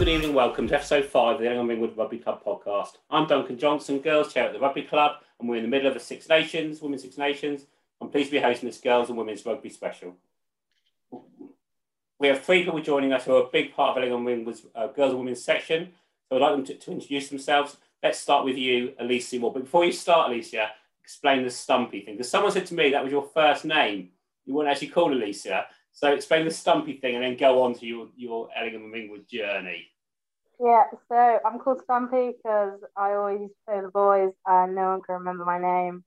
good evening. Welcome to episode five of the Ellingham Ringwood Rugby Club podcast. I'm Duncan Johnson, girls chair at the Rugby Club, and we're in the middle of the Six Nations, Women's Six Nations. I'm pleased to be hosting this girls and women's rugby special. We have three people joining us who are a big part of Ellingham Ringwood's uh, girls and women's section. So I'd like them to, to introduce themselves. Let's start with you, Alicia Moore. But before you start, Alicia, explain the Stumpy thing. Because someone said to me that was your first name. You weren't actually called Alicia. So explain the Stumpy thing and then go on to your, your Ellingham and Ringwood journey. Yeah, so I'm called Stumpy because I always play the boys and no one can remember my name.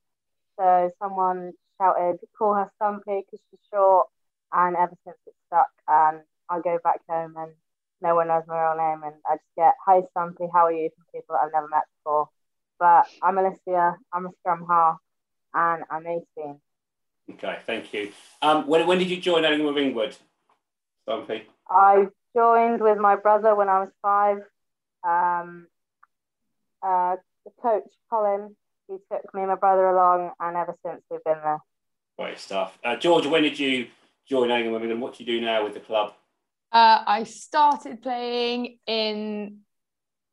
So someone shouted, call her Stumpy because she's short. And ever since it stuck, and I go back home and no one knows my real name. And I just get, hi Stumpy, how are you from people that I've never met before. But I'm Alicia, I'm a scrum half, and I'm 18. Okay, thank you. Um, when, when did you join Ellingham Ringwood, Stumpy? I joined with my brother when I was five. Um, uh, the coach, Colin, he took me and my brother along, and ever since we've been there. Great stuff. Uh, Georgia, when did you join Ellingham Ringwood and what do you do now with the club? Uh, I started playing in,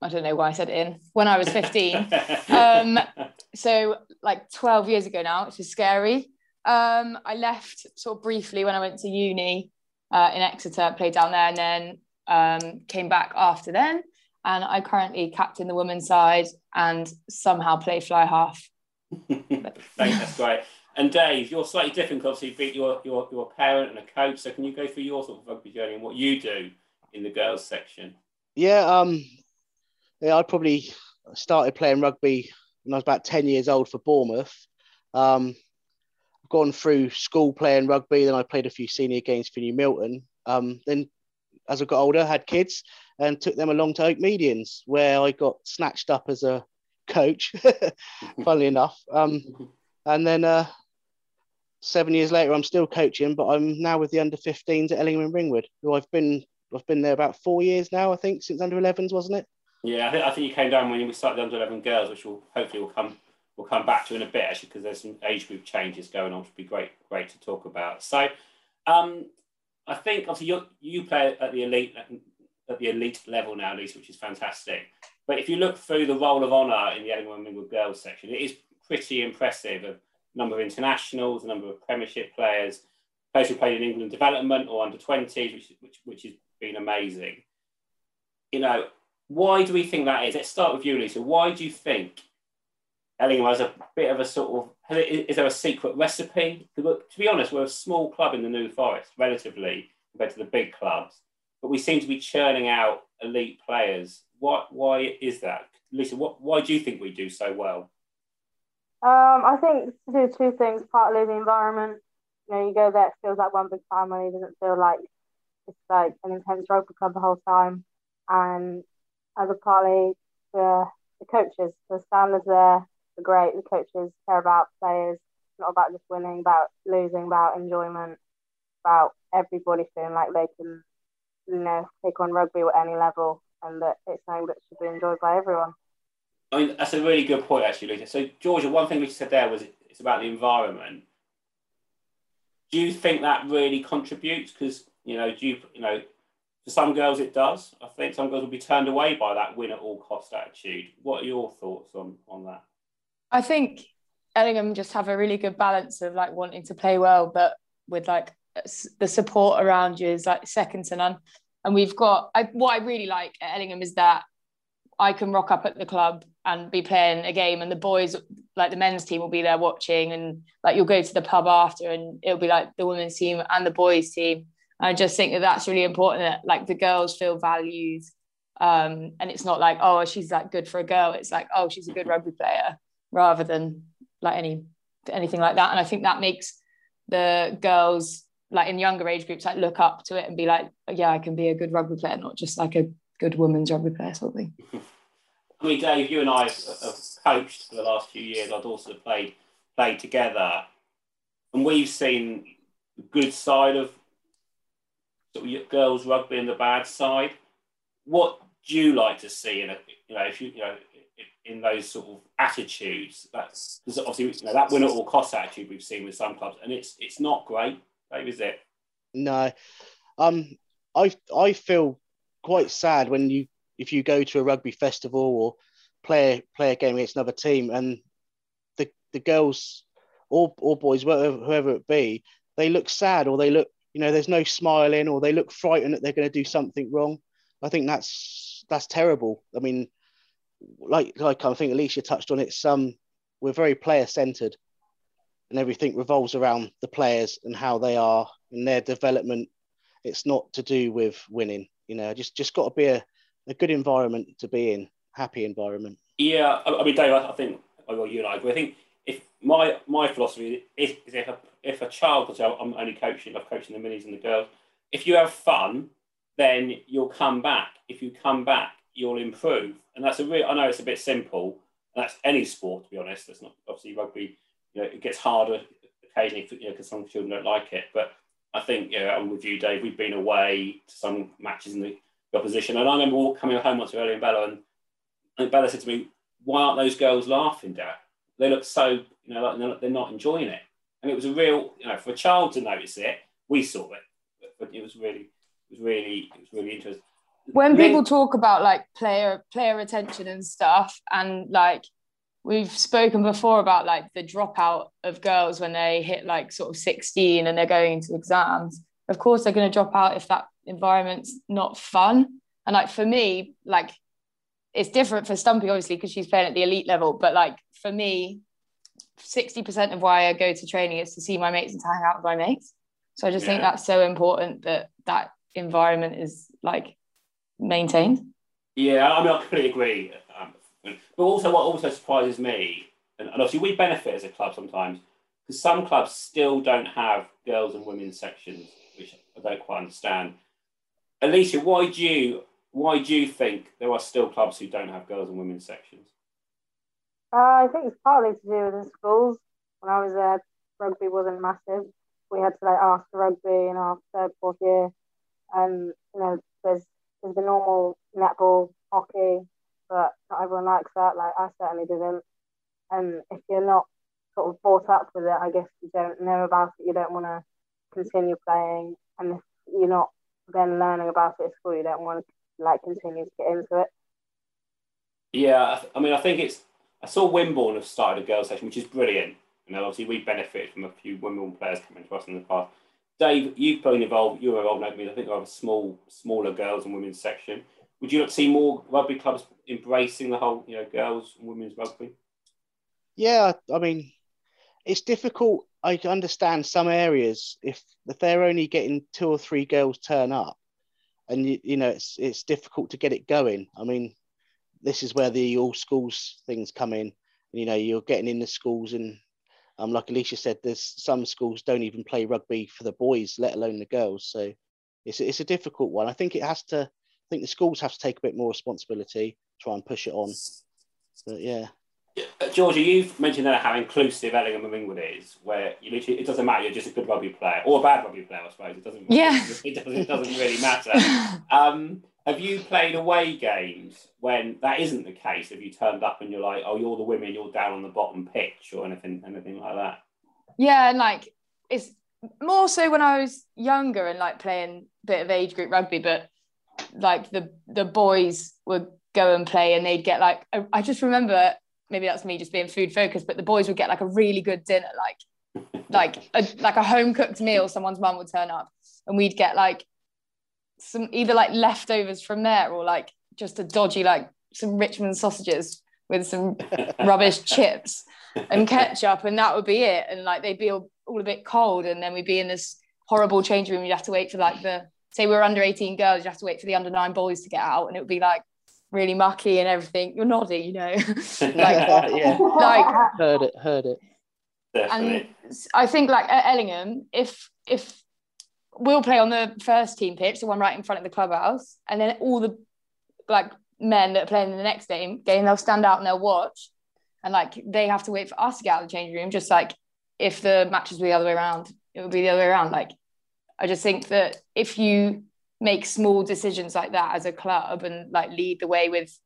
I don't know why I said in, when I was 15. um, so, like 12 years ago now, which is scary. Um, I left sort of briefly when I went to uni uh, in Exeter, played down there, and then um, came back after then. And I currently captain the women's side and somehow play fly half. Thanks, that's great. And Dave, you're slightly different. because you're, you're, you're a parent and a coach. So can you go through your sort of rugby journey and what you do in the girls section? Yeah, um, yeah, I probably started playing rugby when I was about 10 years old for Bournemouth. Um, gone through school playing rugby. Then I played a few senior games for New Milton. Um, then as I got older, had kids and took them along to Oakmeadians, where I got snatched up as a coach, funnily enough. Um, and then uh, seven years later, I'm still coaching, but I'm now with the under 15s at Ellingham and Ringwood, who I've been I've been there about four years now, I think, since under 11s, wasn't it? Yeah, I think, I think you came down when we started the under 11 girls, which will hopefully will come we'll come back to in a bit actually because there's some age group changes going on, which would be great great to talk about. So, um, I think obviously you play at the elite at the elite level now, Lisa, which is fantastic. But if you look through the roll of honour in the Ellingham Ringwood girls section, it is pretty impressive. A number of internationals, a number of Premiership players, players who played in England development or under 20s, which, which, which has been amazing. You know, why do we think that is? Let's start with you, Lisa. Why do you think Ellingham has a bit of a sort of is there a secret recipe? To be honest, we're a small club in the New Forest, relatively compared to the big clubs, but we seem to be churning out elite players. What? Why is that, Lisa? What? Why do you think we do so well? Um, I think to do two things. Partly the environment. You know, you go there, it feels like one big family. It doesn't feel like it's like an intense rugby club the whole time. And as a partly the the coaches, the standards there are great. The coaches care about players, not about just winning, about losing, about enjoyment, about everybody feeling like they can, you know, take on rugby at any level and that it's something that should be enjoyed by everyone. I mean, that's a really good point, actually, Lisa. So, Georgia, one thing we said there was it's about the environment. Do you think that really contributes? Because you know, do you you know, for some girls it does. I think some girls will be turned away by that win at all cost attitude. What are your thoughts on on that? I think Ellingham just have a really good balance of like wanting to play well, but with like the support around you is like second to none. And we've got I, what I really like at Ellingham is that I can rock up at the club and be playing a game, and the boys, like the men's team, will be there watching, and like you'll go to the pub after, and it'll be like the women's team and the boys' team. I just think that that's really important that like the girls feel valued, um, and it's not like oh she's like good for a girl. It's like oh she's a good rugby player rather than like any anything like that. And I think that makes the girls like in younger age groups like look up to it and be like yeah I can be a good rugby player, not just like a good women's rugby player sort of thing. I mean, Dave, you and I have coached for the last few years. I've also played played together, and we've seen the good side of girls rugby and the bad side. What do you like to see in a you know if you you know in those sort of attitudes? That's obviously you know, that win at all cost attitude we've seen with some clubs, and it's it's not great, Dave, is it? No, um, I I feel quite sad when you if you go to a rugby festival or play play a game against another team, and the the girls or or boys, whoever, whoever it be, they look sad or they look, you know, there's no smiling or they look frightened that they're going to do something wrong. I think that's that's terrible. I mean, like like I think Alicia touched on it. Some we're very player centered, and everything revolves around the players and how they are and their development. It's not to do with winning. You know, just just got to be a, a good environment to be in, happy environment. Yeah, I mean, Dave, I think I well, you and I agree. I think if my my philosophy is, is if a, if a child, because I'm only coaching, I've coaching the minis and the girls. If you have fun, then you'll come back. If you come back, you'll improve. And that's a real. I know it's a bit simple. that's any sport, to be honest. That's not obviously rugby. You know, it gets harder occasionally, you know, because some children don't like it. But I think, you know, I'm with you, Dave. We've been away to some matches in the, the opposition, and I remember coming home once earlier in Bella, and, and Bella said to me, "Why aren't those girls laughing, Dad? They look so, you know, like they're not enjoying it." And it was a real, you know, for a child to notice it, we saw it, but it was really, it was really, it was really interesting when people talk about like player player retention and stuff and like we've spoken before about like the dropout of girls when they hit like sort of 16 and they're going into exams of course they're going to drop out if that environment's not fun and like for me like it's different for stumpy obviously because she's playing at the elite level but like for me 60% of why i go to training is to see my mates and to hang out with my mates so i just yeah. think that's so important that that environment is like maintained. Yeah, I mean, I completely agree. Um, but also, what also surprises me, and, and obviously we benefit as a club sometimes, because some clubs still don't have girls and women's sections, which I don't quite understand. Alicia, why do you why do you think there are still clubs who don't have girls and women's sections? Uh, I think it's partly to do with the schools. When I was there, rugby wasn't massive. We had to like ask for rugby in our third, fourth year, and you know, there's there's the normal netball, hockey, but not everyone likes that. Like I certainly didn't. And if you're not sort of brought up with it, I guess you don't know about it. You don't want to continue playing, and if you're not then learning about it at school, you don't want to like continue to get into it. Yeah, I mean, I think it's. I saw Wimborne have started a girls' session, which is brilliant. Know, obviously we benefited from a few Wimborne players coming to us in the past. Dave, you've been involved. You're involved in I think I have a small, smaller girls and women's section. Would you not see more rugby clubs embracing the whole, you know, girls and women's rugby? Yeah, I mean, it's difficult. I understand some areas if if they're only getting two or three girls turn up, and you, you know it's it's difficult to get it going. I mean, this is where the all schools things come in. You know, you're getting in the schools and um, like Alicia said, there's some schools don't even play rugby for the boys, let alone the girls. So it's it's a difficult one. I think it has to. I think the schools have to take a bit more responsibility, try and push it on. But yeah. Uh, Georgia, you've mentioned there how inclusive Ellingham and Ringwood is, where you literally it doesn't matter, you're just a good rugby player or a bad rugby player, I suppose. It doesn't. Yeah. It doesn't, it doesn't really matter. um, have you played away games when that isn't the case? Have you turned up and you're like, oh, you're the women, you're down on the bottom pitch or anything, anything like that? Yeah, and like it's more so when I was younger and like playing a bit of age group rugby, but like the the boys would go and play and they'd get like I just remember maybe that's me just being food focused, but the boys would get like a really good dinner, like like a like a home cooked meal. Someone's mum would turn up, and we'd get like some either like leftovers from there or like just a dodgy like some Richmond sausages with some rubbish chips and ketchup and that would be it. And like they'd be all, all a bit cold and then we'd be in this horrible change room. You'd have to wait for like the say we were under 18 girls you have to wait for the under 9 boys to get out and it would be like really mucky and everything. You're nodding you know? Like yeah. like heard it heard it. Definitely. and I think like at Ellingham if if we'll play on the first team pitch, the one right in front of the clubhouse, and then all the like men that are playing in the next game, game they'll stand out and they'll watch, and like they have to wait for us to get out of the changing room. Just like if the matches were the other way around, it would be the other way around. Like I just think that if you make small decisions like that as a club and like lead the way with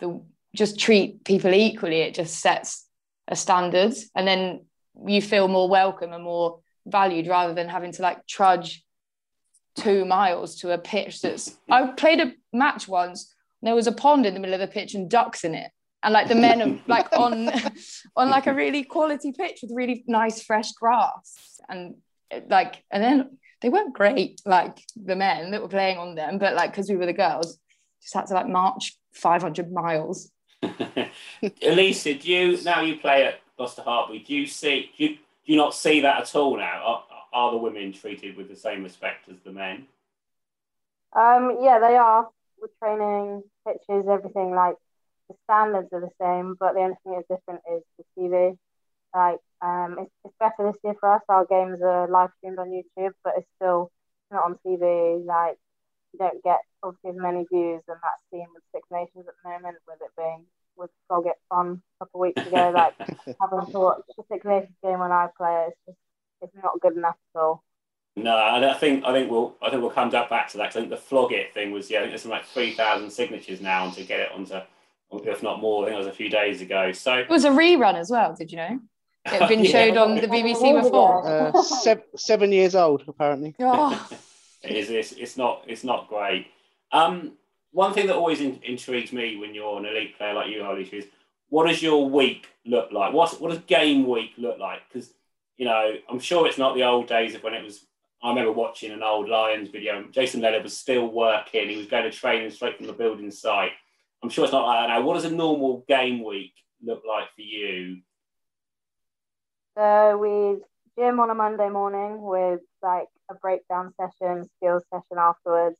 the just treat people equally, it just sets a standard, and then you feel more welcome and more valued rather than having to like trudge two miles to a pitch that's I played a match once there was a pond in the middle of the pitch and ducks in it. And like the men are like on on like a really quality pitch with really nice fresh grass. And like and then they weren't great, like the men that were playing on them, but like because we were the girls, just had to like march 500 miles. Elisa, do you now you play at Gloucester Hartpury? Do you see do you, do you not see that at all now? Are, the women treated with the same respect as the men? Um, yeah, they are. With training, pitches, everything like the standards are the same, but the only thing that's different is the TV. Like, um, it's, it's better this year for us. Our games are live streamed on YouTube, but it's still not on TV. Like, you don't get obviously as many views, and that's seen with Six Nations at the moment, with it being with Flog It on a couple of weeks ago. Like, having to watch the Six Nations game when I play, it's just it's not good enough at all. No, I think I think we'll I think we'll come back to that. I think the flog it thing was yeah, I think there's like three thousand signatures now to get it onto, if not more. I think it was a few days ago. So it was a rerun as well. Did you know? It had been yeah. showed on the BBC before. Uh, seven, seven years old, apparently. Oh. it is. It's, it's not. It's not great. Um, one thing that always in, intrigues me when you're an elite player like you, Holly, is what does your week look like? What's what does game week look like? Because you know, I'm sure it's not the old days of when it was I remember watching an old Lions video. Jason Leonard was still working. He was going to training straight from the building site. I'm sure it's not like that now. What does a normal game week look like for you? So we gym on a Monday morning with like a breakdown session, skills session afterwards.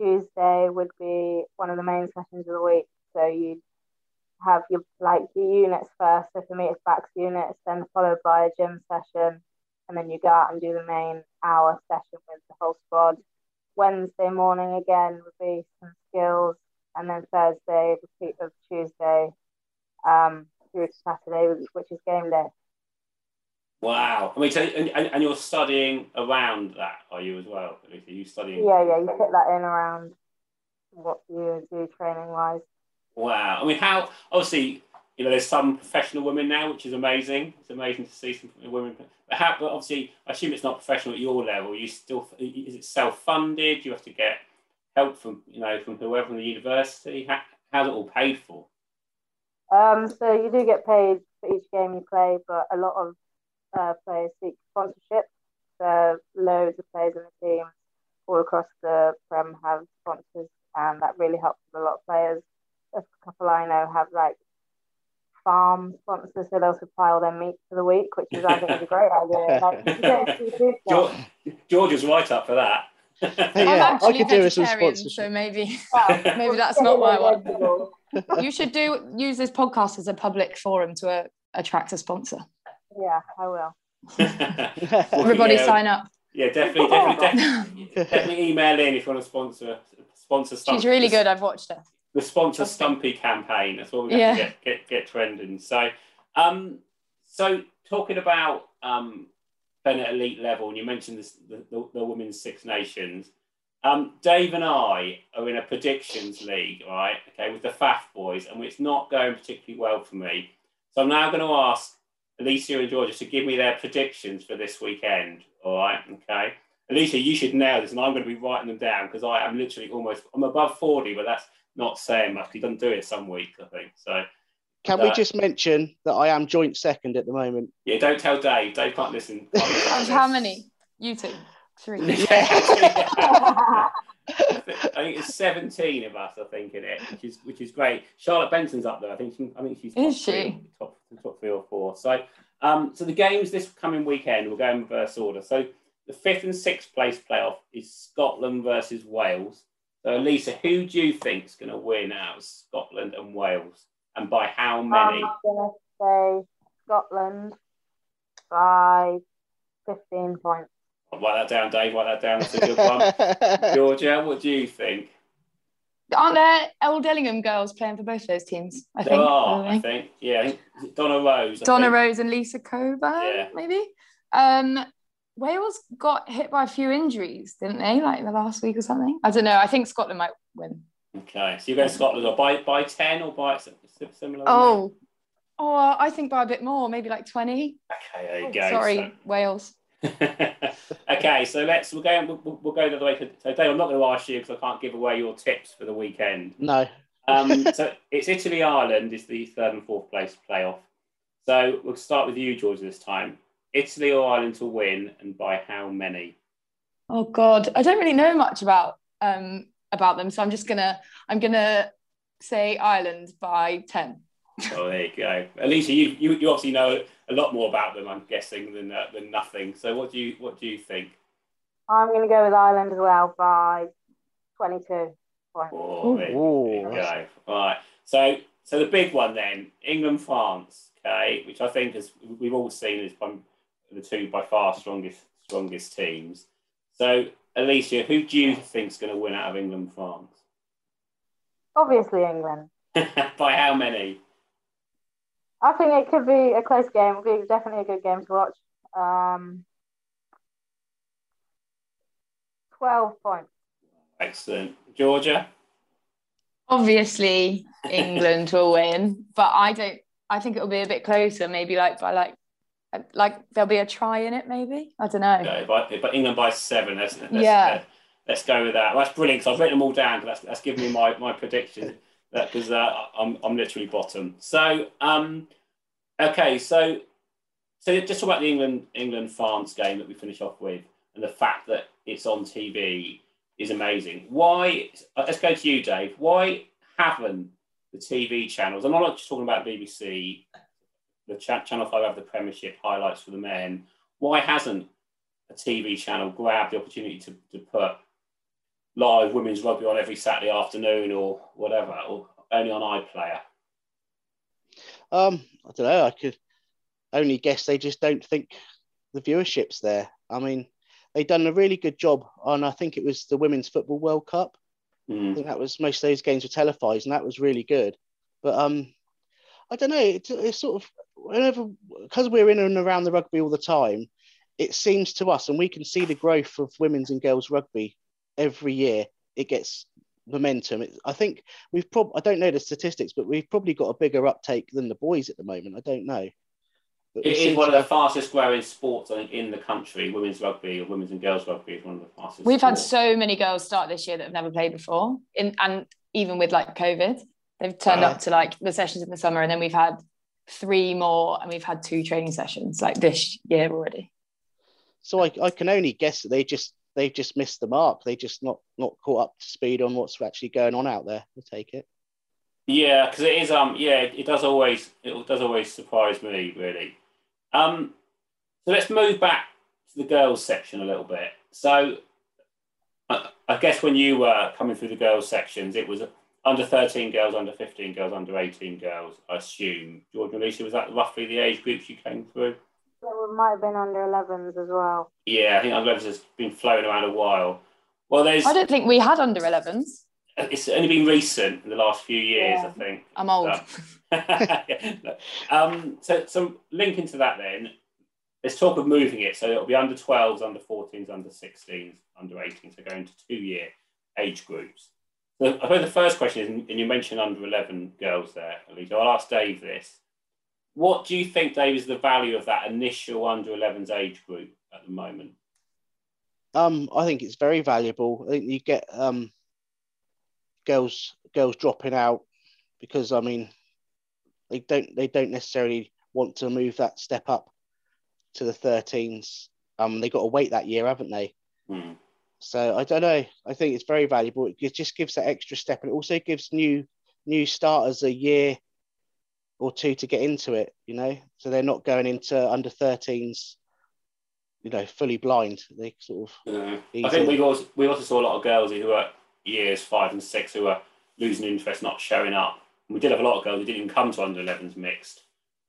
Tuesday would be one of the main sessions of the week. So you have your like your units first. So for me, it's backs units, then followed by a gym session, and then you go out and do the main hour session with the whole squad. Wednesday morning again would be some skills, and then Thursday repeat of Tuesday um, through to Saturday, which is game day. Wow! I mean, so, and, and you're studying around that, are you as well? Are you studying? Yeah, yeah. You fit that in around what you do training wise. Wow! I mean, how obviously you know, there's some professional women now, which is amazing. It's amazing to see some women. But, how, but obviously, I assume it's not professional at your level. You still is it self-funded? You have to get help from you know from whoever in the university. How, how's it all paid for? Um, so you do get paid for each game you play, but a lot of uh, players seek sponsorship. So loads of players in the team all across the Prem have sponsors, and that really helps a lot of players. A couple I know have like farm sponsors so they'll supply all their meat for the week, which is I think is a great idea. Like, George, George is right up for that. yeah, I could do with some sponsorship. So maybe maybe that's not my one. you should do use this podcast as a public forum to uh, attract a sponsor. Yeah, I will. Everybody yeah, sign up. Yeah, definitely, definitely, definitely, definitely email in if you want to sponsor sponsor stuff. She's really good. I've watched her the sponsor Stumpy campaign. That's what we have yeah. to get, get, get trending. So, um, so talking about um, playing at elite level, and you mentioned this, the, the, the women's Six Nations. Um, Dave and I are in a predictions league, right? Okay, with the FAF boys, and it's not going particularly well for me. So I'm now going to ask Alicia and Georgia to give me their predictions for this weekend. All right, okay. Alicia, you should nail this, and I'm going to be writing them down because I am literally almost I'm above 40, but that's not saying much. He doesn't do it some weeks, I think. So can we just mention that I am joint second at the moment? Yeah, don't tell Dave. Dave can't listen. Can't listen how many? You two. Three. I think it's 17 of us, I think, in it, which is which is great. Charlotte Benson's up there. I think she, I think she's top is she? Three, top, top three or four. So um, so the games this coming weekend, we'll go in reverse order. So the fifth and sixth place playoff is Scotland versus Wales. So, Lisa, who do you think is going to win out of Scotland and Wales, and by how many? I'm going to say Scotland by 15 points. I'll write that down, Dave. Write that down. That's a good one. Georgia, what do you think? Aren't there Old Ellingham girls playing for both those teams? I there think. Are, I think. Yeah, Donna Rose. I Donna think. Rose and Lisa Cockburn, yeah. maybe. Um, Wales got hit by a few injuries, didn't they? Like the last week or something. I don't know. I think Scotland might win. Okay, so you're going Scotland or by by ten or by similar? Oh, oh, I think by a bit more, maybe like twenty. Okay, there you oh, go. Sorry, so. Wales. okay, so let's we'll go we'll, we'll go the other way. To, so Dave, I'm not going to ask you because I can't give away your tips for the weekend. No. Um, so it's Italy Ireland is the third and fourth place playoff. So we'll start with you, George, this time. Italy or Ireland to win, and by how many? Oh God, I don't really know much about um about them, so I'm just gonna I'm gonna say Ireland by ten. Oh, there you go. Alicia, you, you, you obviously know a lot more about them, I'm guessing, than uh, than nothing. So what do you what do you think? I'm going to go with Ireland as well by 22 points. Oh, there, there you go. All right. So so the big one then, England France, okay, which I think is we've all seen is by the two by far strongest strongest teams. So Alicia, who do you think is going to win out of England France? Obviously, England. by how many? I think it could be a close game. It'll be definitely a good game to watch. Um, 12 points. Excellent. Georgia? Obviously, England will win, but I don't. I think it'll be a bit closer. Maybe like by like like there'll be a try in it. Maybe I don't know. No, but, but England by seven. Let's, let's, Yeah. let's go with that. That's brilliant because I've written them all down down. 'cause that's that's given me my my predictions. Because uh, I'm I'm literally bottom. So um, okay, so so just talk about the England England France game that we finish off with, and the fact that it's on TV is amazing. Why? uh, Let's go to you, Dave. Why haven't the TV channels? I'm not just talking about BBC. The cha- Channel Five have the Premiership highlights for the men. Why hasn't a TV channel grabbed the opportunity to, to put live women's rugby on every Saturday afternoon or whatever, or only on iPlayer? Um, I don't know. I could only guess they just don't think the viewership's there. I mean, they've done a really good job on. I think it was the Women's Football World Cup. I Mm. think that was most of those games were televised, and that was really good. But um, I don't know. It's, it's sort of whenever because we're in and around the rugby all the time. It seems to us, and we can see the growth of women's and girls rugby every year. It gets momentum. It, I think we've probably I don't know the statistics, but we've probably got a bigger uptake than the boys at the moment. I don't know. But we It seem is one of the have- fastest growing sports I think, in the country. Women's rugby or women's and girls rugby is one of the fastest. We've had so many girls start this year that have never played before, in and even with like COVID, they've turned Wow. up to like the sessions in the summer, and then we've had three more, and we've had two training sessions like this year already. So I, I can only guess that they just they've just missed the mark. They just not not caught up to speed on what's actually going on out there. We'll take it. Yeah, because it is. Um, yeah, it, it does always. It does always surprise me, really. Um, so let's move back to the girls section a little bit. So, I, I guess when you were coming through the girls sections, it was under thirteen girls, under fifteen girls, under eighteen girls. I assume George and Alicia was that roughly the age groups you came through. So it might have been under 11s as well. Yeah, I think under has been floating around a while. Well, there's. I don't think we had under 11s. It's only been recent in the last few years, Yeah. I think. I'm old. So- um, so, so linking to that then, let's talk of moving it. So it'll be under 12s, under 14s, under 16s, under 18s. So going to two year age groups. So I suppose the first question is, and you mentioned under 11 girls there, Alicia. I'll ask Dave this. What do you think, Dave, is the value of that initial under 11s age group at the moment? Um, I think it's very valuable. I think you get um, girls girls dropping out because I mean they don't they don't necessarily want to move that step up to the 13s. Um, they got to wait that year, haven't they? Hmm. So I don't know. I think it's very valuable. It just gives that extra step, and it also gives new new starters a year or two to get into it. You know, so they're not going into under 13s, you know, fully blind. They sort of. I think we also we also saw a lot of girls who were years five and six who were losing interest, not showing up. And we did have a lot of girls who didn't even come to under 11s mixed,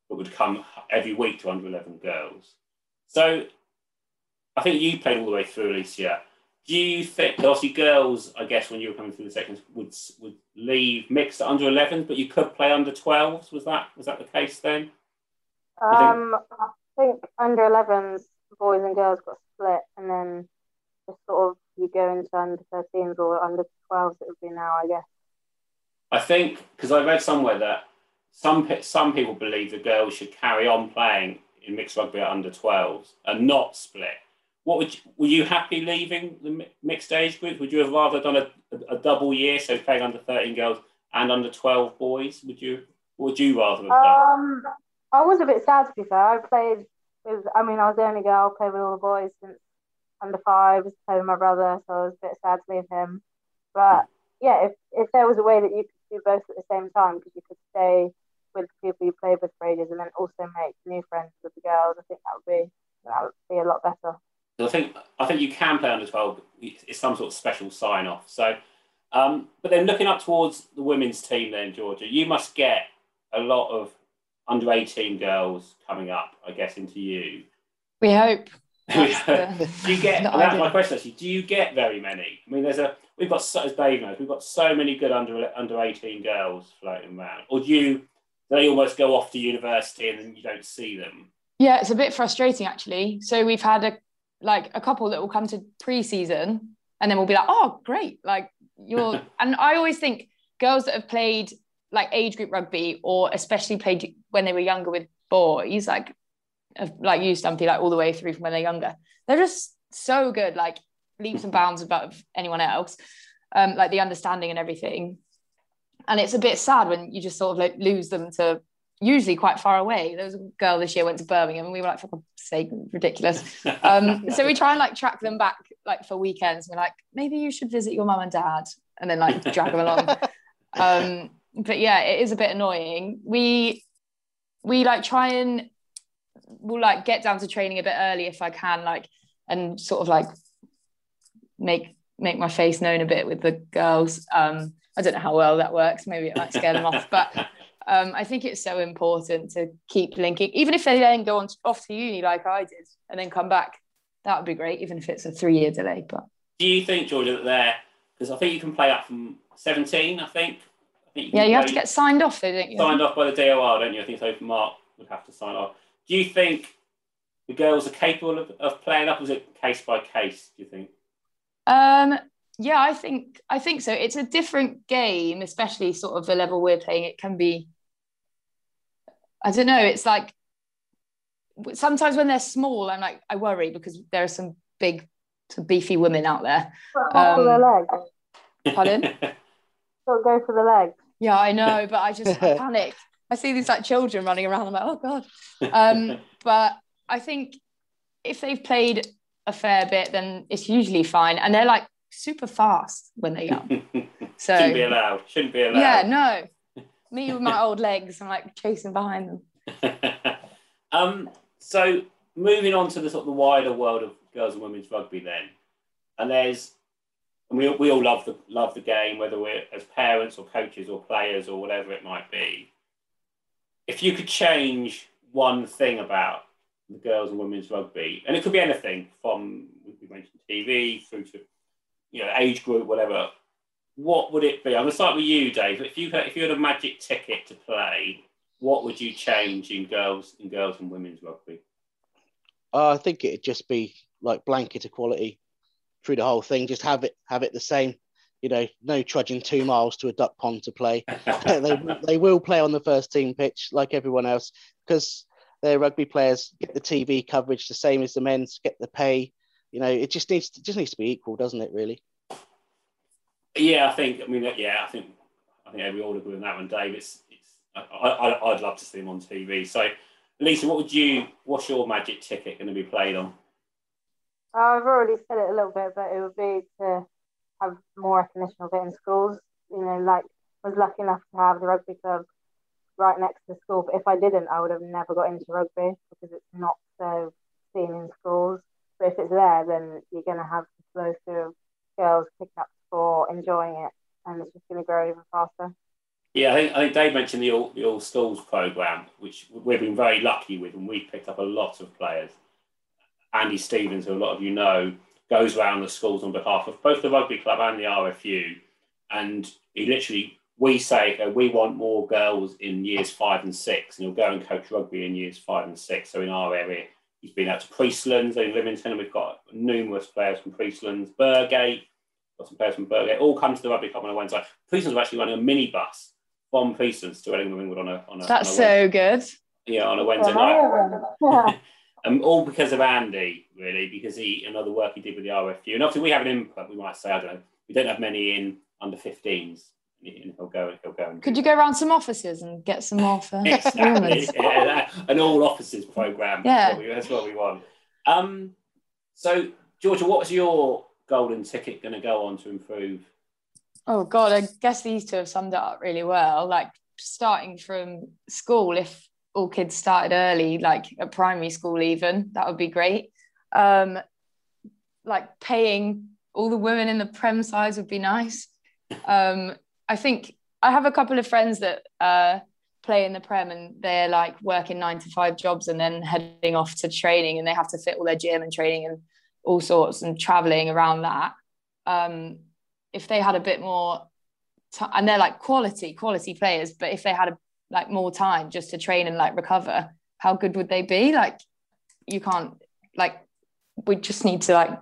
but would come every week to under 11 girls. So I think you played all the way through, Alicia. Do you think, obviously, girls, I guess, when you were coming through the sections, would would leave mixed at under 11s, but you could play under 12s? Was that was that the case then? Um, I think under 11s, boys and girls got split, and then just sort of you go into under 13s or under 12s, it would be now, I guess. I think because I read somewhere that some some people believe the girls should carry on playing in mixed rugby at under 12s and not split. What would you, were you happy leaving the mixed age group? Would you have rather done a, a, a double year, so playing under 13 girls and under 12 boys? Would you, would you rather have done? Um, I was a bit sad to be fair. I played with, I mean, I was the only girl, played with all the boys since under five, played with my brother, so I was a bit sad to leave him. But yeah, if, if there was a way that you could do both at the same time, because you could stay with the people you played with for ages and then also make new friends with the girls, I think that would be that would be a lot better. I think I think you can play under twelve. It's some sort of special sign off. So, um, but then looking up towards the women's team, then Georgia, you must get a lot of under eighteen girls coming up. I guess into you. We hope. do you get? that's my question. Actually, do you get very many? I mean, there's a we've got as Dave knows, we've got so many good under under eighteen girls floating around. Or do you? They almost go off to university and then you don't see them. Yeah, it's a bit frustrating actually. So we've had a like a couple that will come to pre-season and then we'll be like, oh great, like you're and I always think girls that have played like age group rugby or especially played when they were younger with boys, like like you Stumpy, like all the way through from when they're younger, they're just so good, like leaps and bounds above anyone else. Um, like the understanding and everything. And it's a bit sad when you just sort of like lose them to usually quite far away. There was a girl this year went to Birmingham and we were like, for sake, ridiculous. Um, so we try and like track them back like for weekends. We're like, maybe you should visit your mum and dad and then like drag them along. Um, but yeah, it is a bit annoying. We we like try and we'll like get down to training a bit early if I can, like and sort of like make make my face known a bit with the girls. Um, I don't know how well that works. Maybe it might scare them off, but um, I think it's so important to keep linking, even if they then go on off to uni like I did and then come back. That would be great, even if it's a three year delay. But do you think, Georgia, that they're because I think you can play up from seventeen. I think. I think you yeah, you have to get signed off, though, don't you? Signed off by the DOR, don't you? I think so. Mark would have to sign off. Do you think the girls are capable of, of playing up? Or is it case by case? Do you think? Um, yeah, I think I think so. It's a different game, especially sort of the level we're playing. It can be I don't know. It's like sometimes when they're small, I'm like I worry because there are some big, some beefy women out there. Um, for the um, leg. Pardon? Don't go for the leg. Yeah, I know, but I just I panic. I see these like children running around. I'm like, oh god. Um, but I think if they've played a fair bit, then it's usually fine, and they're like super fast when they're young. So shouldn't be allowed. Shouldn't be allowed. Yeah, no me with my old legs, I'm like chasing behind them. um, so moving on to the sort of the wider world of girls and women's rugby, then, and there's, and we, we all love the love the game, whether we're as parents or coaches or players or whatever it might be. If you could change one thing about the girls and women's rugby, and it could be anything from we mentioned TV through to you know age group, whatever what would it be? I'm going to start with you, Dave. If you if you had a magic ticket to play, what would you change in girls in girls and women's rugby? Uh, I think it'd just be like blanket equality through the whole thing. Just have it have it the same. You know, no trudging two miles to a duck pond to play. they they will play on the first team pitch like everyone else because their rugby players get the TV coverage the same as the men's, get the pay. You know, it just needs to, just needs to be equal, doesn't it? Really. Yeah, I think. I mean, yeah, I think. I think we all agree on that one, Dave. It's. it's I, I, I'd love to see him on TV. So, Lisa, what would you? What's your magic ticket going to be played on? Oh, I've already said it a little bit, but it would be to have more recognition of it in schools. You know, like I was lucky enough to have the rugby club right next to school, but if I didn't, I would have never got into rugby because it's not so seen in schools. But if it's there, then you're going to have the flow through of girls picking up for enjoying it, and it's just going to grow even faster. Yeah, I think, I think Dave mentioned the All, the All Schools program, which we've been very lucky with, and we've picked up a lot of players. Andy Stevens, who a lot of you know, goes around the schools on behalf of both the rugby club and the RFU, and he literally we say we want more girls in years five and six, and he'll go and coach rugby in years five and six. So in our area, he's been out to Priestlands in Lymington, and we've got numerous players from Priestlands, Burgate, got some players from Burgate, all come to the rugby club on a Wednesday. Priestlands were actually running a mini bus from Priestlands to Ellingham Ringwood on a on a. That's on a so good. Yeah, on a Wednesday night. and all because of Andy, really, because he and another work he did with the RFU. And obviously, we have an input. We might say, I don't know, we don't have many in under 15s, and he'll go. He'll go. And Could you go around some offices and get some more for exactly. yeah, an all offices program. Yeah. That's what we, that's what we want. Um, so, Georgia, what's your golden ticket going to go on to improve? Oh God, I guess these two have summed it up really well. Like starting from school, if all kids started early, like at primary school, even that would be great. Um, like paying all the women in the prem size would be nice. Um, I think I have a couple of friends that uh, play in the prem and they're like working nine to five jobs and then heading off to training and they have to fit all their gym and training and all sorts and traveling around that. Um, if they had a bit more, t- and they're like quality quality players, but if they had a, like more time just to train and like recover, how good would they be? Like you can't like we just need to like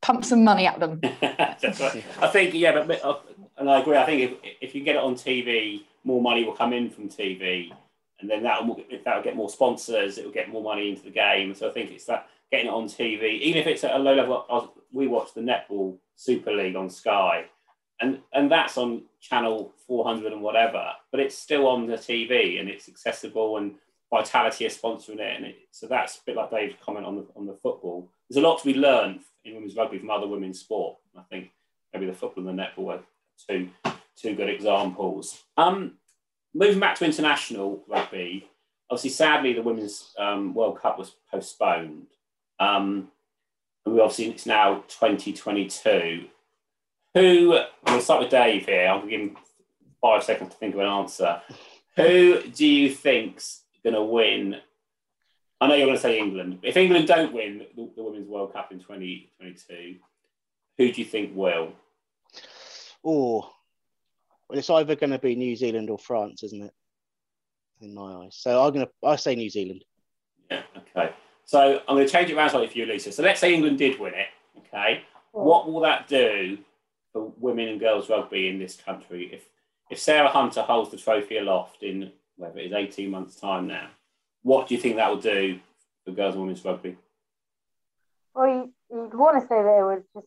pump some money at them. right. I think yeah, but, uh, and I agree. I think if if you get it on TV, more money will come in from TV, and then that will that will get more sponsors. It will get more money into the game. So I think it's that getting it on TV, even if it's at a low level. We watch the netball Super League on Sky, and and that's on channel 400 and whatever, but it's still on the TV and it's accessible and Vitality is sponsoring it, and it, so that's a bit like Dave's comment on the on the football. There's a lot to be learned in women's rugby from other women's sport. I think maybe the football and the netball are two two good examples. Um, moving back to international rugby, obviously, sadly, the women's um, World Cup was postponed. Um, and we obviously it's now 2022. Who? We'll start with Dave here. I'll give him five seconds to think of an answer. Who do you think's going to win? I know you're going to say England. If England don't win the, the Women's World Cup in 2022, who do you think will? Oh, well, it's either going to be New Zealand or France, isn't it? In my eyes. So I'm going to, I say New Zealand. Yeah, okay. So I'm going to change it around slightly for you, Lisa. So let's say England did win it, okay? What will that do for women and girls rugby in this country if, if Sarah Hunter holds the trophy aloft in whether it is 18 months' time now? What do you think that will do for girls and women's rugby? Well, you, you'd want to say that it would just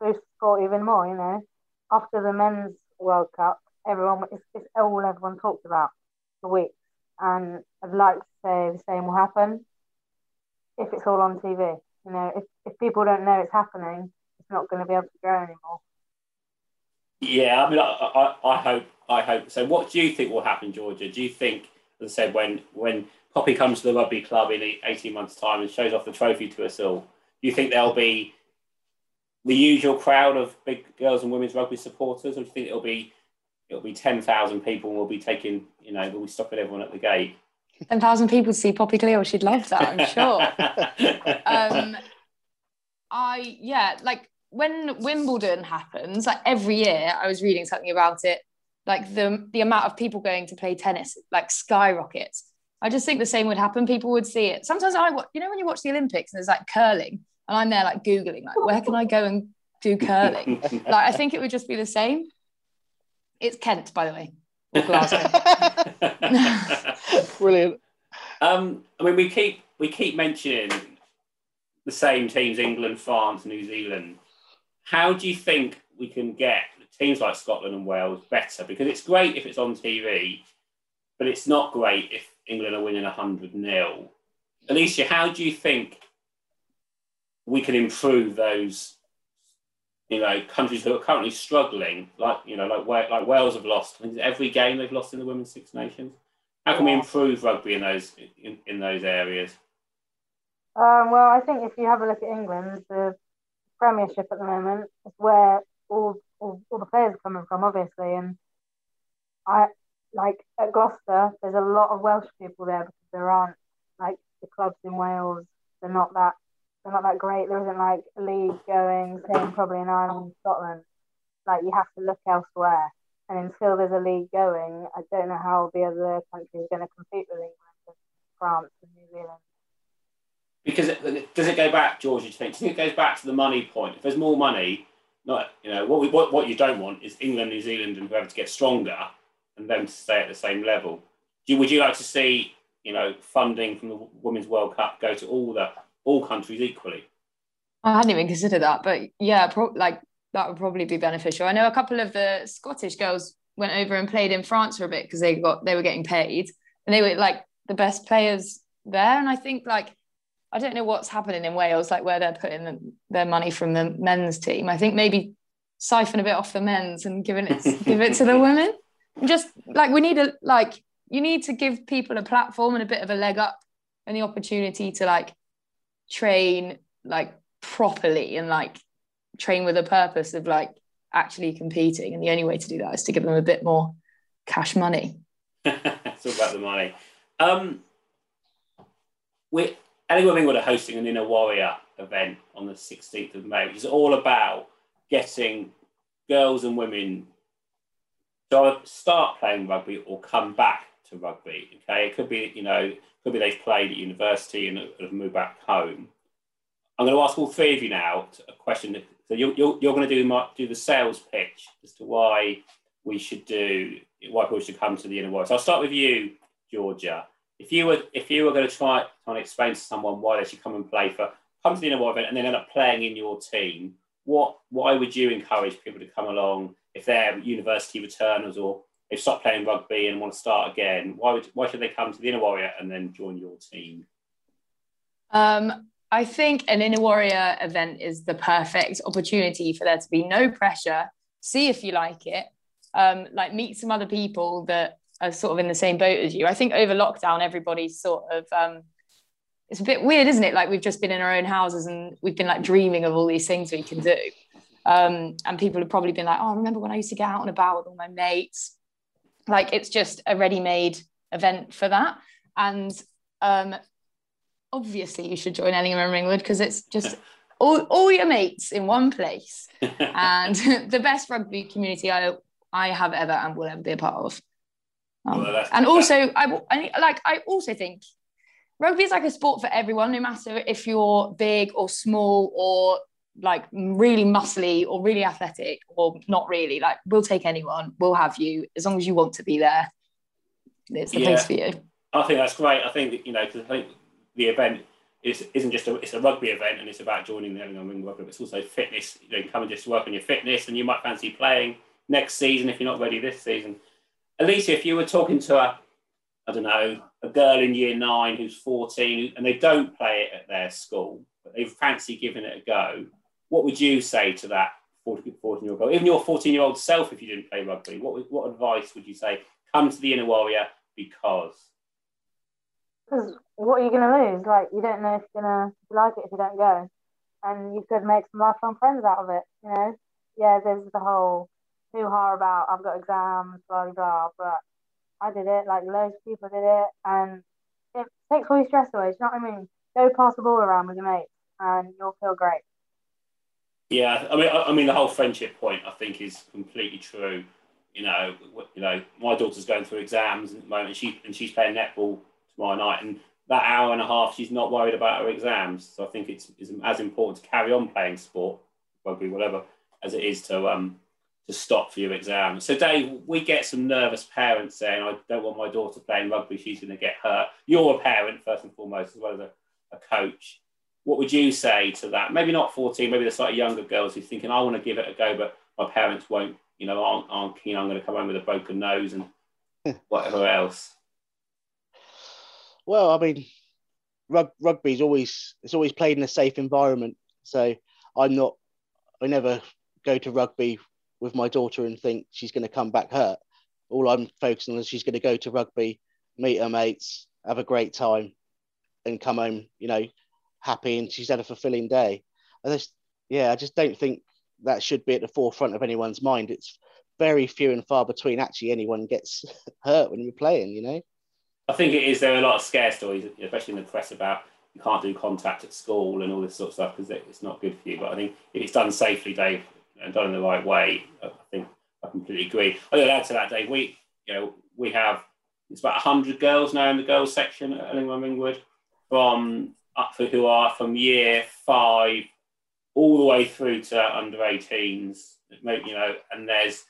boost sport even more, you know. After the men's World Cup, everyone it's, it's all everyone talked about for weeks, and I'd like to say the same will happen if it's all on TV. You know, if, if people don't know it's happening, it's not going to be able to grow anymore. Yeah, I mean, I, I, I hope, I hope. So, what do you think will happen, Georgia? Do you think, as I said, when when Poppy comes to the rugby club in eighteen months' time and shows off the trophy to us all, do you think there'll be the usual crowd of big girls and women's rugby supporters, or do you think it'll be it'll be ten thousand people and we'll be taking, you know, we'll be stopping everyone at the gate? Ten thousand people to see Poppy Cleall, she'd love that, I'm sure. um, I yeah, like when Wimbledon happens, like every year, I was reading something about it. Like the the amount of people going to play tennis like skyrockets. I just think the same would happen. People would see it. Sometimes I, you know, when you watch the Olympics and there's like curling, and I'm there like googling, like where can I go and do curling? like I think it would just be the same. It's Kent, by the way, or Glasgow. Brilliant. Um, I mean, we keep we keep mentioning the same teams: England, France, New Zealand. How do you think we can get teams like Scotland and Wales better? Because it's great if it's on TV, but it's not great if England are winning 100 nil. Alicia, how do you think we can improve those, you know, countries who are currently struggling, like you know, like like Wales have lost every game they've lost in the Women's Six Nations. How can we improve rugby in those in, in those areas? Um, well, I think if you have a look at England, the Premiership at the moment is where all, all, all the players are coming from, obviously, and I like at Gloucester, there's a lot of Welsh people there because there aren't like the clubs in Wales. They're not that they're not that great. There isn't like a league going. Same probably in Ireland and Scotland. Like you have to look elsewhere. And until there's a league going, I don't know how the other countries are going to compete with England, France, and New Zealand. Because it, does it go back, George? Do you think? Do you think it goes back to the money point? If there's more money, not you know what we what, what you don't want is England, New Zealand, and whoever to get stronger and them to stay at the same level. Do, would you like to see you know funding from the Women's World Cup go to all the all countries equally? I hadn't even considered that, but yeah, pro- like that would probably be beneficial. I know a couple of the Scottish girls went over and played in France for a bit because they got they were getting paid and they were like the best players there. And I think like I don't know what's happening in Wales, like where they're putting the, their money from the men's team. I think maybe siphon a bit off the men's and giving it give it to the women. Just like we need a like you need to give people a platform and a bit of a leg up and the opportunity to like train like properly and like train with a purpose of like actually competing. And the only way to do that is to give them a bit more cash money. it's all about the money. Um, we Ellingham England are hosting an Inner Warrior event on the 16th of May, which is all about getting girls and women to start playing rugby or come back to rugby. Okay, it could be you know could be they've played at university and have moved back home. I'm going to ask all three of you now a question. So you're, you're, you're going to do my, do the sales pitch as to why we should do why people should come to the Inner Warrior. So I'll start with you, Georgia. If you were if you were going to try, try and explain to someone why they should come and play for come to the Inner Warrior event and then end up playing in your team, what why would you encourage people to come along if they're university returners or they've stopped playing rugby and want to start again? Why would why should they come to the Inner Warrior and then join your team? Um, I think an Inner Warrior event is the perfect opportunity for there to be no pressure. See if you like it. Um, like meet some other people that are sort of in the same boat as you. I think over lockdown, everybody's sort of um, it's a bit weird, isn't it? Like we've just been in our own houses and we've been like dreaming of all these things we can do. Um, and people have probably been like, oh, I remember when I used to get out and about with all my mates. Like it's just a ready-made event for that. And um, obviously you should join Ellingham and Ringwood because it's just all, all your mates in one place and the best rugby community I I have ever and will ever be a part of. Um, well, and also, I, I like I also think rugby is like a sport for everyone, no matter if you're big or small or like really muscly or really athletic or not really. Like we'll take anyone, we'll have you as long as you want to be there. It's the yeah, place for you. I think that's great. I think you know because I think the event is, isn't just a it's a rugby event and it's about joining the Ellingham Ring Rugby. But it's also fitness. You know, come and just work on your fitness, and you might fancy playing next season if you're not ready this season. Alicia, if you were talking to a I don't know, a girl in year nine who's 14 and they don't play it at their school, but they fancy giving it a go, what would you say to that 14 year old? Even your 14 year old self, if you didn't play rugby, what, what advice would you say? Come to the Inner Warrior because? Because what are you going to lose? Like, you don't know if you're going to like it if you don't go. And you could make some lifelong friends out of it, you know? Yeah, there's the whole hoo ha about I've got exams, blah, blah, blah, but I did it, like loads of people did it, and it takes all your stress away. You know what I mean? Go pass the ball around with your mates, and you'll feel great. Yeah, I mean, I, mean, the whole friendship point I think is completely true. You know, you know, my daughter's going through exams at the moment, and she and she's playing netball tomorrow night, and that hour and a half, she's not worried about her exams. So I think it's, it's as important to carry on playing sport, rugby, whatever, as it is to um to stop for your exam. So, Dave, we get some nervous parents saying, I don't want my daughter playing rugby, she's going to get hurt. You're a parent, first and foremost, as well as a, a coach. What would you say to that? Maybe not 14, maybe the slightly younger girls who's thinking, I want to give it a go, but my parents won't, you know, aren't, aren't keen. I'm going to come home with a broken nose and whatever else. Well, I mean, rug, rugby's always it's always played in a safe environment. So I'm not I never go to rugby with my daughter and think she's going to come back hurt. All I'm focusing on is she's going to go to rugby, meet her mates, have a great time, and come home, you know, happy and she's had a fulfilling day. I just, yeah, I just don't think that should be at the forefront of anyone's mind. It's very few and far between actually anyone gets hurt when you're playing, you know. I think it is. There are a lot of scare stories, especially in the press, about you can't do contact at school and all this sort of stuff because it's not good for you. But I think if it's done safely, Dave, and done in the right way, I think I completely agree. I would add to that, Dave. We, you know, we have it's about hundred girls now in the girls section at Ellingham Ringwood, from up for who are from year five all the way through to under 18s. You know, and there's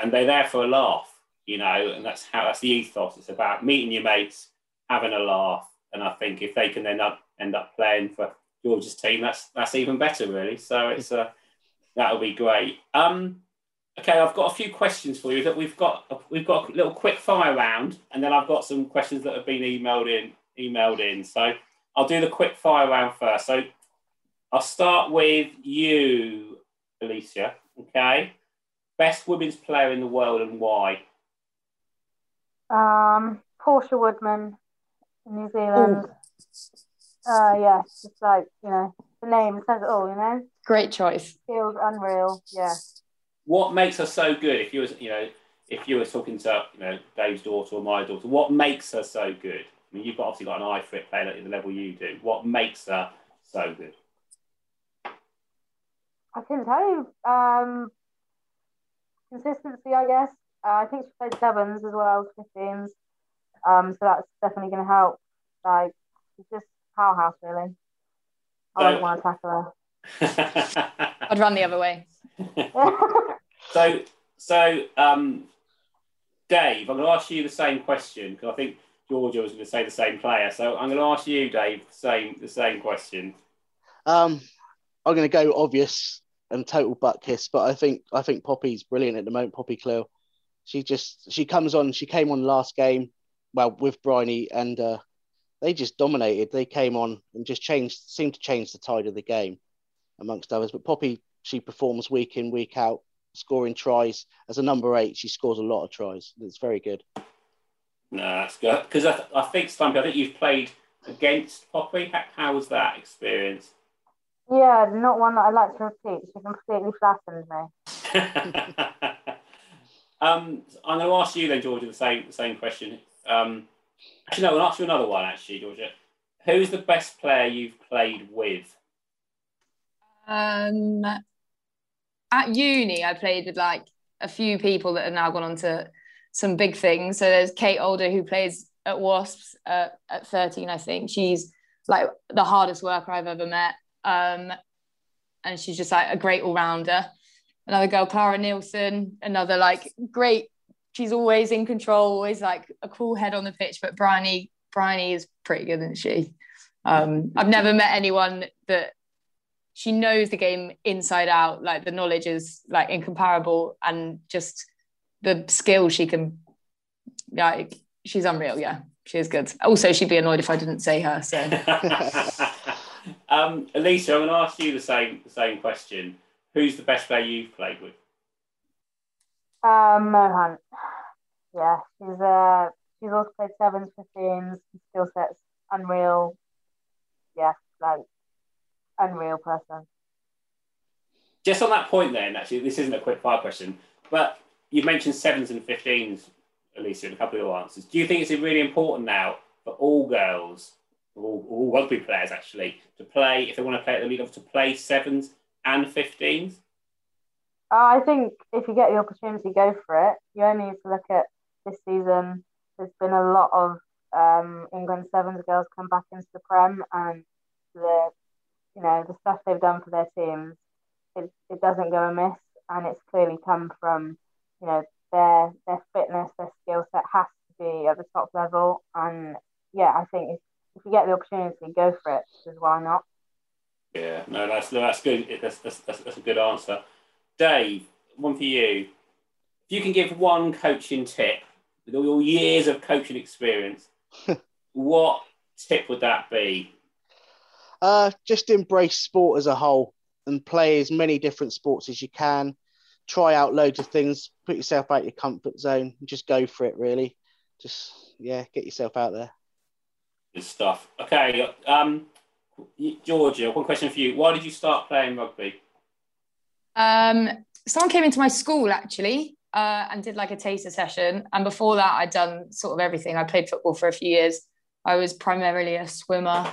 and they're there for a laugh. You know, and that's how that's the ethos. It's about meeting your mates, having a laugh, and I think if they can then up, end up playing for George's team, that's that's even better, really. So it's a that'll be great. Um, Okay, I've got a few questions for you. That we've got we've got a little quick fire round, and then I've got some questions that have been emailed in. Emailed in. So I'll do the quick fire round first. So I'll start with you, Alicia. Okay, best women's player in the world and why? Um, Portia Woodman, New Zealand. Uh, yeah, just like you know, the name says it all. You know, Great choice. feels unreal. Yeah. What makes her so good? If you was, you know, if you were talking to, you know, Dave's daughter or my daughter, what makes her so good? I mean, you've got, obviously got an eye for it playing at the level you do. What makes her so good? I can tell you, um, consistency, I guess. Uh, I think she played sevens as well as 15s. Um, so that's definitely going to help. Like, she's just powerhouse, really. I So- wouldn't want to tackle her. I'd run the other way. so, so, um, Dave, I'm going to ask you the same question because I think Georgia was going to say the same player. So I'm going to ask you, Dave, the same the same question. Um, I'm going to go obvious and total butt kiss, but I think I think Poppy's brilliant at the moment. Poppy Cleal, she just she comes on. She came on last game, well with Bryony, and uh, they just dominated. They came on and just changed, seemed to change the tide of the game, amongst others. But Poppy, she performs week in week out, scoring tries as a number eight. She scores a lot of tries. It's very good. No, that's good because I, I think Stumpy, I think you've played against Poppy. How, how was that experience? yeah, not one that I'd like to repeat. She completely flattened me. um, I'm going to ask you then, Georgia, the same the same question. Um, actually, no, I'll ask you another one. Actually, Georgia, who's the best player you've played with? Um, at uni, I played with like a few people that have now gone on to some big things. So there's Kate Alder who plays at Wasps uh, at 13, I think. She's like the hardest worker I've ever met. Um, and she's just like a great all rounder. Another girl, Clara Nielsen, another like great. She's always in control, always like a cool head on the pitch. But Bryony, Bryony is pretty good, isn't she? Um, I've never met anyone that she knows the game inside out. Like the knowledge is like incomparable, and just the skill she can, like she's unreal. Yeah, she is good. Also, she'd be annoyed if I didn't say her. So um, Alicia, I'm going to ask you the same the same question. Who's the best player you've played with? Um, Mo Hunt. Yeah, she's uh she's also played sevens, fifteens, skill sets unreal. Yeah, like unreal person. Just on that point, then, actually, this isn't a quick fire question, but you've mentioned sevens and 15s, Alicia, in a couple of your answers. Do you think it's really important now for all girls, all, all rugby players actually, to play, if they want to play at the elite level, to play sevens and 15s? Uh, I think if you get the opportunity, go for it. You only need to look at this season. There's been a lot of um, England sevens girls come back into the Prem, and the you know the stuff they've done for their teams, it, it doesn't go amiss, and it's clearly come from you know their their fitness, their skill set has to be at the top level, and yeah, I think if, if you get the opportunity, go for it. Because why not? Yeah, no, that's that's good. That's, that's, that's, that's a good answer. Dave, one for you. If you can give one coaching tip with all your years of coaching experience, what tip would that be? Uh, just embrace sport as a whole and play as many different sports as you can. Try out loads of things. Put yourself out your comfort zone. And just go for it. Really, just yeah, get yourself out there. Good stuff. Okay, um, Georgia, one question for you. Why did you start playing rugby? Um, someone came into my school actually uh, and did like a taster session. And before that, I'd done sort of everything. I played football for a few years. I was primarily a swimmer,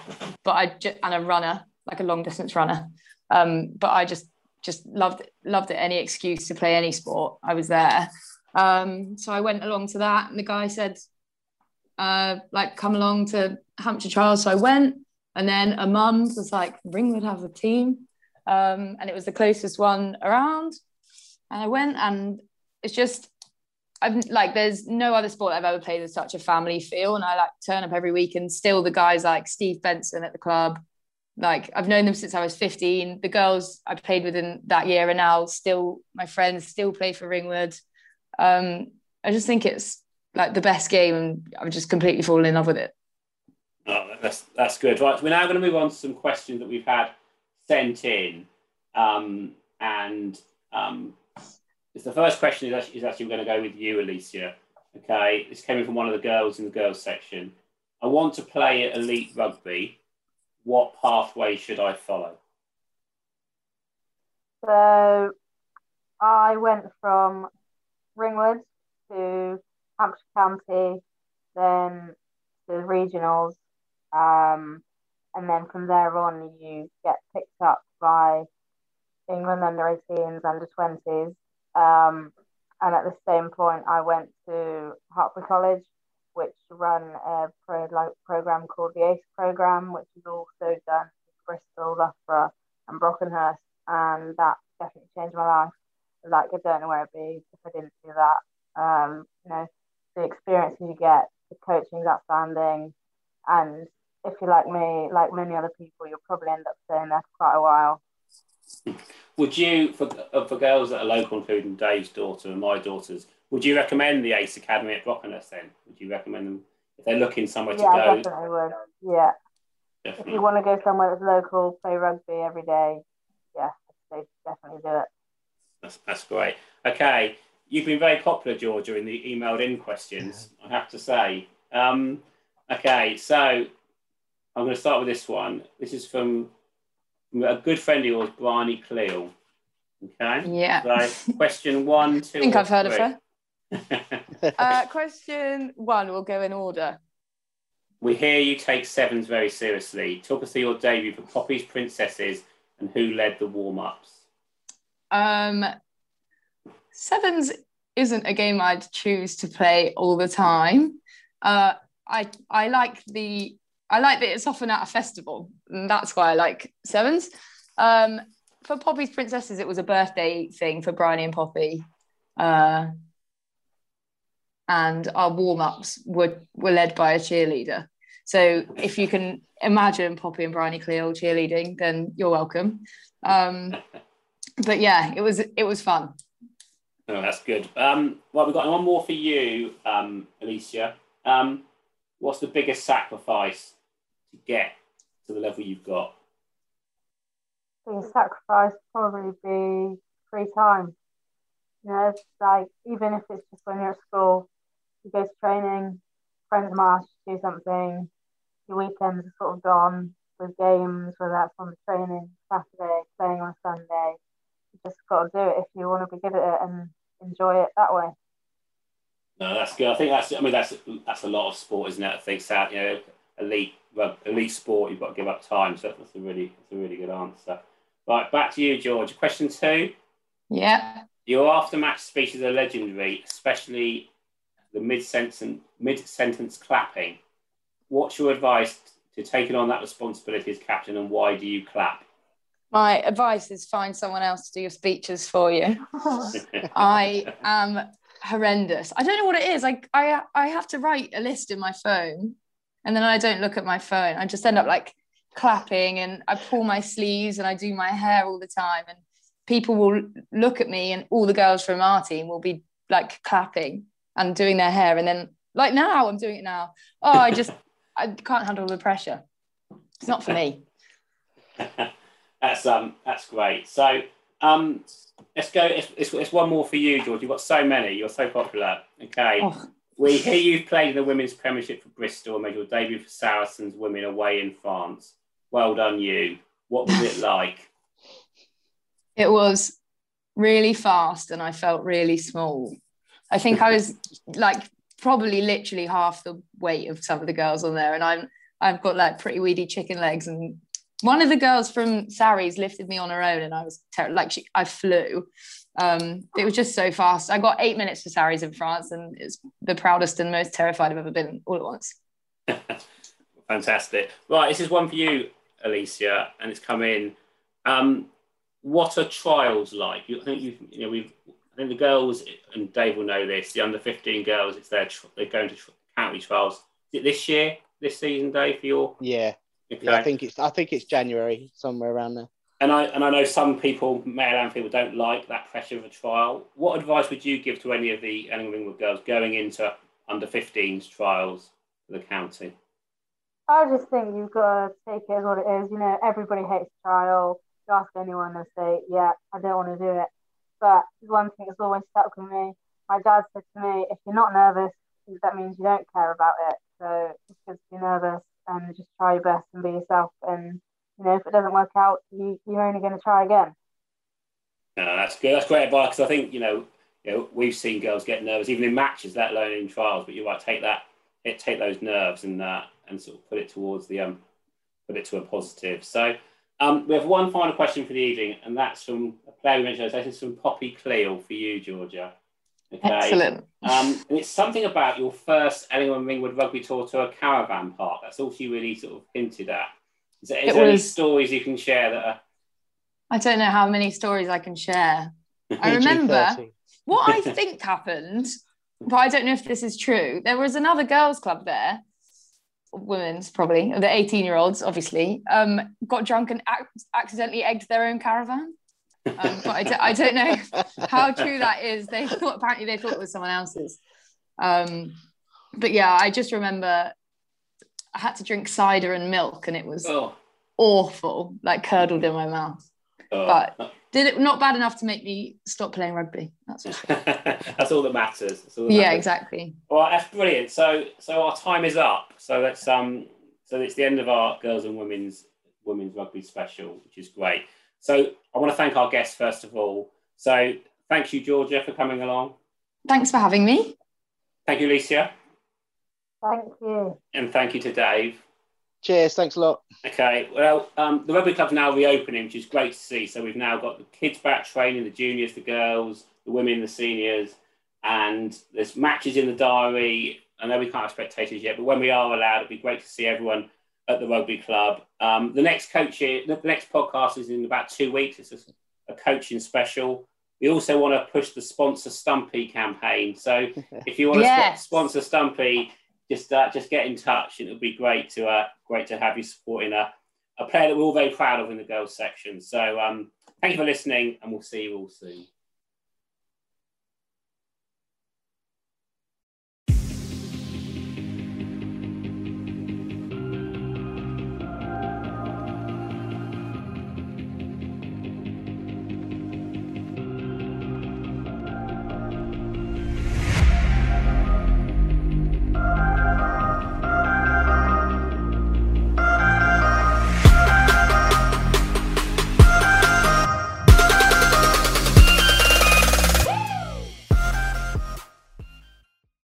but I just and a runner, like a long distance runner. Um, but I just just loved loved it. Any excuse to play any sport, I was there. Um, so I went along to that, and the guy said, uh, like, come along to Hampshire Trials. So I went, and then a mum was like, Ringwood have a team um, and it was the closest one around. And I went, and it's just, I've like, there's no other sport I've ever played with such a family feel. And I like turn up every week, and still the guys like Steve Benson at the club, like I've known them since I was 15. The girls I played with in that year are now still my friends, still play for Ringwood. Um, I just think it's like the best game and I've just completely fallen in love with it. Oh, that's that's good. Right, we're now going to move on to some questions that we've had sent in, um, and um, the first question is actually, is actually going to go with you, Alicia. Okay, this came in from one of the girls in the girls section. I want to play elite rugby. What pathway should I follow? So I went from Ringwood to Hampshire County, then to the regionals, um, and then from there on you get picked up by England under 18s, under 20s. Um, and at the same point, I went to Hertford College which run a pro, like, program called the ACE program, which is also done in Bristol, Loughborough, and Brockenhurst, and that definitely changed my life. Like I don't know where I'd be if I didn't do that. Um, you know, the experience you get, the coaching is outstanding, and if you're like me, like many other people, you'll probably end up staying there for quite a while. Would you, for, for girls that are local, including Dave's daughter and my daughters, would you recommend the ACE Academy at Brockenhurst then? Would you recommend them if they're looking somewhere to go? Yeah, definitely would. Yeah. Definitely. If you want to go somewhere that's local, play rugby every day, yeah, they definitely do it. That's, that's great. Okay, you've been very popular, Georgia, in the emailed in questions, I have to say. Um, okay, so I'm going to start with this one. This is from, from a good friend of yours, Bryony Cleal. Okay. Yeah. So, question one, two. I think I've heard three. of her. uh, question one, we'll go in order. We hear you take sevens very seriously. Talk us through your debut for Poppy's Princesses and who led the warm ups. Um, sevens isn't a game I'd choose to play all the time. Uh, I I like the I like that it's often at a festival, and that's why I like sevens. Um, for Poppy's Princesses, it was a birthday thing for Bryony and Poppy. Uh, and our warm ups were, were led by a cheerleader. So if you can imagine Poppy and Bryony Cleal cheerleading, then you're welcome. Um, but yeah, it was it was fun. Oh, that's good. Um, well, we've got one more for you, um, Alicia. Um, what's the biggest sacrifice to get to the level you've got? The sacrifice probably be free time. You know, like even if it's just when you're at school, you go to training, friends march, do something, your weekends are sort of gone with games, whether that's on the training Saturday, playing on Sunday. You just got to do it if you want to be good at it and enjoy it that way. No, that's good. I think that's. I mean, that's that's a lot of sport, isn't it? I think that you know, elite well, elite sport, you've got to give up time. So that's a really that's a really good answer. Right, back to you, George. Question two. Yeah. Your aftermatch speeches are legendary, especially the mid sentence mid sentence clapping. What's your advice to taking on that responsibility as captain, and why do you clap? My advice is find someone else to do your speeches for you. I am horrendous. I don't know what it is. Like I I have to write a list in my phone, and then I don't look at my phone. I just end up like clapping, and I pull my sleeves, and I do my hair all the time, and people will look at me, and all the girls from our team will be like clapping and doing their hair, and then like now I'm doing it now. Oh, I just I can't handle the pressure. It's not for me. that's um that's great. So um let's go. It's, it's, it's, one more for you, George. You've got so many. You're so popular. Okay. Oh. We hear you've played in the women's premiership for Bristol and made your debut for Saracens women away in France. Well done, you. What was it like? It was really fast and I felt really small. I think I was like probably literally half the weight of some of the girls on there. And I'm I've got like pretty weedy chicken legs and one of the girls from Sarries lifted me on her own and I was ter- like she, I flew. Um, it was just so fast. I got eight minutes for Sarries in France and it's the proudest and most terrified I've ever been all at once. Fantastic. Right, this is one for you, Alicia, and it's come in. Um, what are trials like? You, I think you, you know we've. I think the girls and Dave will know this. The under fifteen girls, it's their they're going to county trials. Is it this year, this season, Dave? For your yeah, Okay. Yeah, I think it's I think it's January somewhere around there. And I and I know some people, male and female, don't like that pressure of a trial. What advice would you give to any of the Ellingham Ringwood girls going into under 15s trials for the county? I just think you've got to take it as what it is. You know, everybody hates trial. You ask anyone, they'll say, "Yeah, I don't want to do it." But one thing that's always stuck with me. My dad said to me, "If you're not nervous, that means you don't care about it. So just be nervous and just try your best and be yourself. And you know, if it doesn't work out, you, you're only going to try again." No, that's good. That's great advice because I think you know, you know, we've seen girls get nervous even in matches, let alone in trials. But you're right, take that, take those nerves and uh, and sort of put it towards the um, put it to a positive. So um, we have one final question for the evening, and that's from a player we mentioned. This is from Poppy Cleal for you, Georgia. Okay. Excellent. Um, and it's something about your first Ellingham Ringwood rugby tour to a caravan park. That's all she really sort of hinted at. Is there, is there was, any stories you can share that are... I don't know how many stories I can share. I remember what I think happened, but I don't know if this is true. There was another girls' club there women's probably the 18 year olds obviously um, got drunk and ac- accidentally egged their own caravan um, but I d- I don't know how true that is they thought apparently they thought it was someone else's um, but yeah i just remember i had to drink cider and milk and it was oh. awful like curdled in my mouth oh. but did it not bad enough to make me stop playing rugby? That's that's all that matters. All that yeah, matters. exactly. Well, that's brilliant. So so our time is up. So that's um so it's the end of our girls and women's women's rugby special, which is great. So I want to thank our guests first of all. So thank you, Georgia, for coming along. Thanks for having me. Thank you, Alicia. Thank you. And thank you to Dave. Cheers. Thanks a lot. Okay. Well, um, the rugby club's now reopening, which is great to see. So we've now got the kids back training, the juniors, the girls, the women, the seniors, and there's matches in the diary. I know we can't have spectators yet, but when we are allowed, it'd be great to see everyone at the rugby club. Um, the next coach, the next podcast is in about two weeks. It's a, a coaching special. We also want to push the sponsor Stumpy campaign. So if you want yes. to sponsor Stumpy, just uh, just get in touch. It would be great to uh, great to have you supporting a, a player that we're all very proud of in the girls section. So um, thank you for listening, and we'll see you all soon.